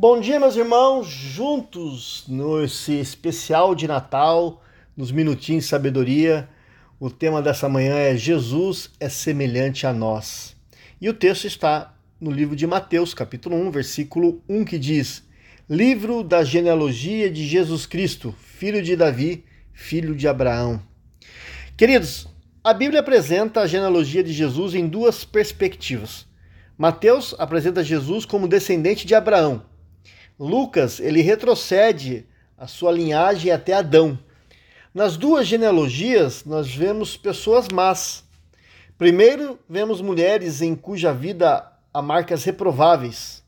Bom dia, meus irmãos, juntos nesse especial de Natal, nos minutinhos de sabedoria. O tema dessa manhã é Jesus é semelhante a nós. E o texto está no livro de Mateus, capítulo 1, versículo 1, que diz: Livro da genealogia de Jesus Cristo, filho de Davi, filho de Abraão. Queridos, a Bíblia apresenta a genealogia de Jesus em duas perspectivas. Mateus apresenta Jesus como descendente de Abraão, Lucas, ele retrocede a sua linhagem até Adão. Nas duas genealogias, nós vemos pessoas más. Primeiro, vemos mulheres em cuja vida há marcas reprováveis.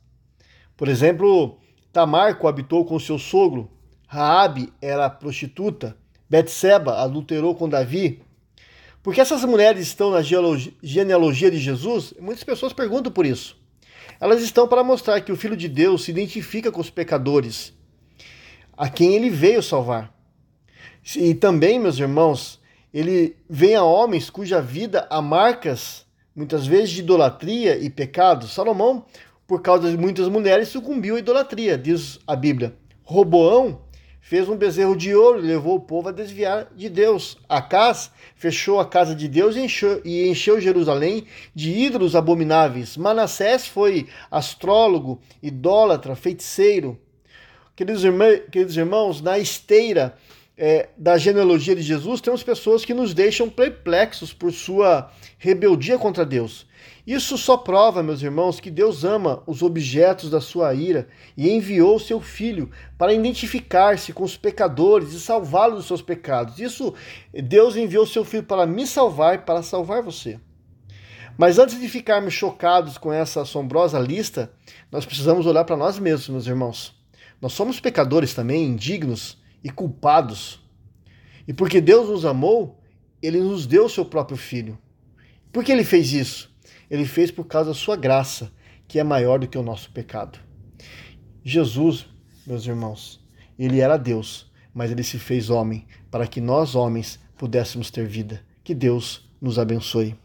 Por exemplo, Tamar coabitou com seu sogro, Raabe era prostituta, Betseba adulterou com Davi. Porque essas mulheres estão na genealogia de Jesus? Muitas pessoas perguntam por isso. Elas estão para mostrar que o Filho de Deus se identifica com os pecadores, a quem ele veio salvar. E também, meus irmãos, ele vem a homens cuja vida há marcas, muitas vezes, de idolatria e pecado. Salomão, por causa de muitas mulheres, sucumbiu à idolatria, diz a Bíblia. Roboão fez um bezerro de ouro e levou o povo a desviar de Deus. Acás fechou a casa de Deus e encheu, e encheu Jerusalém de ídolos abomináveis. Manassés foi astrólogo, idólatra, feiticeiro. Queridos, irmãos, queridos irmãos na esteira é, da genealogia de Jesus, temos pessoas que nos deixam perplexos por sua rebeldia contra Deus. Isso só prova, meus irmãos, que Deus ama os objetos da sua ira e enviou seu Filho para identificar-se com os pecadores e salvá-los dos seus pecados. Isso, Deus enviou seu Filho para me salvar para salvar você. Mas antes de ficarmos chocados com essa assombrosa lista, nós precisamos olhar para nós mesmos, meus irmãos. Nós somos pecadores também, indignos e culpados. E porque Deus nos amou, ele nos deu o seu próprio filho. Por que ele fez isso? Ele fez por causa da sua graça, que é maior do que o nosso pecado. Jesus, meus irmãos, ele era Deus, mas ele se fez homem para que nós, homens, pudéssemos ter vida. Que Deus nos abençoe.